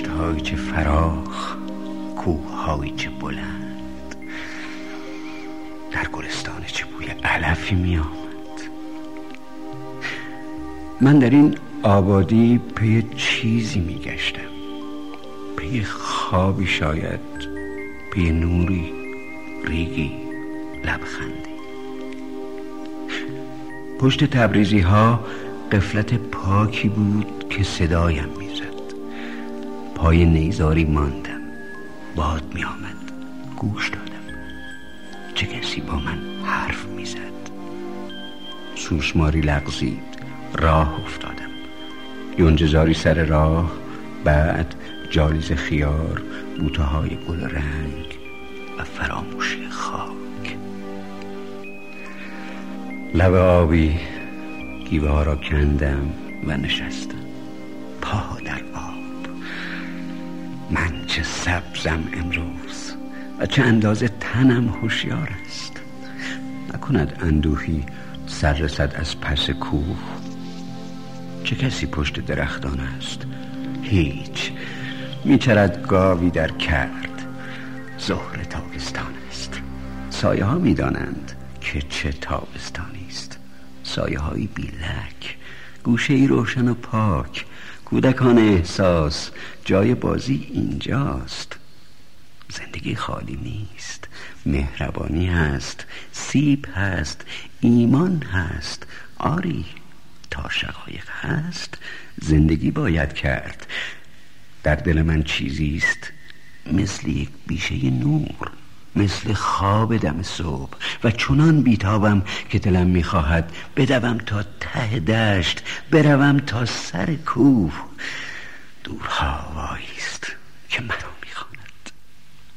دشت‌هایی چه فراخ کوههایی چه بلند. در گلستانه چه بوی علفی می آمد من در این آبادی پی چیزی می گشتم پی خوابی شاید پی نوری ریگی لبخندی. پشت تبریزی ها قفلت پاکی بود که صدایم می‌زد. پای نیزاری ماندم. باد می آمد. گوش دادم. چه کسی با من حرف می‌زد سوسماری لغزید. راه افتادم. یونجزاری سر راه بعد جالیز خیار بوته های گل رنگ و فراموشی خاک. لب آبی گیوه را کندم و نشستم. پا در آب. من چه سبزم امروز و چه اندازه تنم هوشیار است. نکند اندوهی سر رسد از پس کوه. چه کسی پشت درختان است؟ هیچ. میچرد گاوی در کرد. ظهر تابستان است. سایه ها می‌دانند که چه تابستانی است. سایه های بیلک گوشه ای روشن و پاک. کودکان احساس جای بازی اینجاست. زندگی خالی نیست مهربانی هست سیب هست ایمان هست. آری تا شقایق هست زندگی باید کرد. در دل من چیزی است مثل یک بیشه نور. مثل خواب دم صبح. و چنان بیتابم که دلم می‌خواهد بدوم تا ته دشت بروم تا سر کوه. دورها است که مرا